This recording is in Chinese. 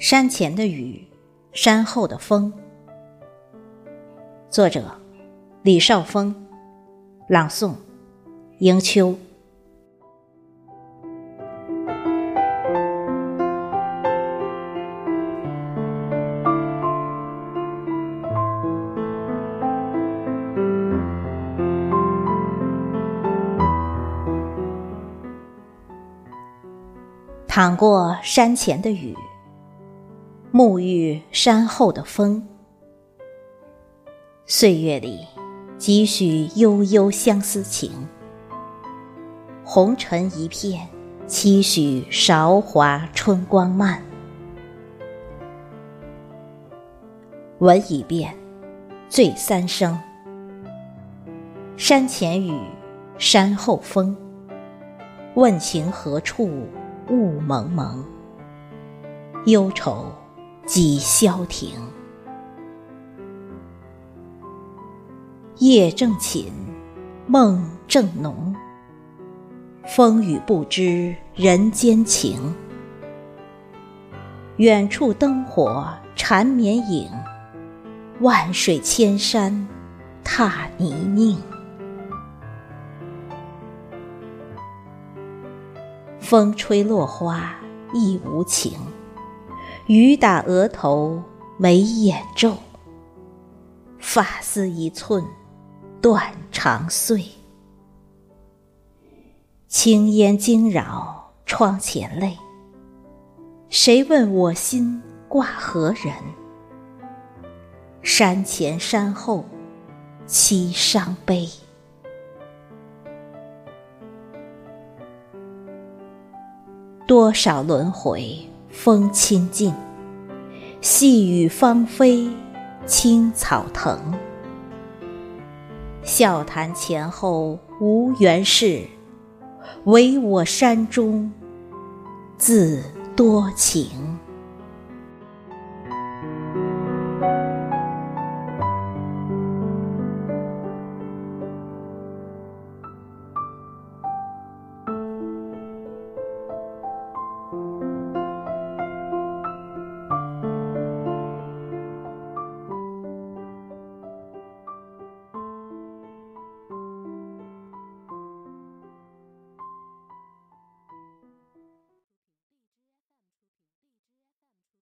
山前的雨，山后的风。作者：李少峰，朗诵：迎秋。淌过山前的雨。沐浴山后的风，岁月里几许悠悠相思情。红尘一片，期许韶华春光漫。闻一遍，醉三生。山前雨，山后风。问情何处雾蒙蒙？忧愁。几消停，夜正寝，梦正浓。风雨不知人间情，远处灯火缠绵影，万水千山踏泥泞。风吹落花亦无情。雨打额头，眉眼皱。发丝一寸，断肠碎。青烟惊扰窗前泪。谁问我心挂何人？山前山后，凄伤悲。多少轮回。风清净，细雨芳菲，青草藤。笑谈前后无缘事，唯我山中自多情。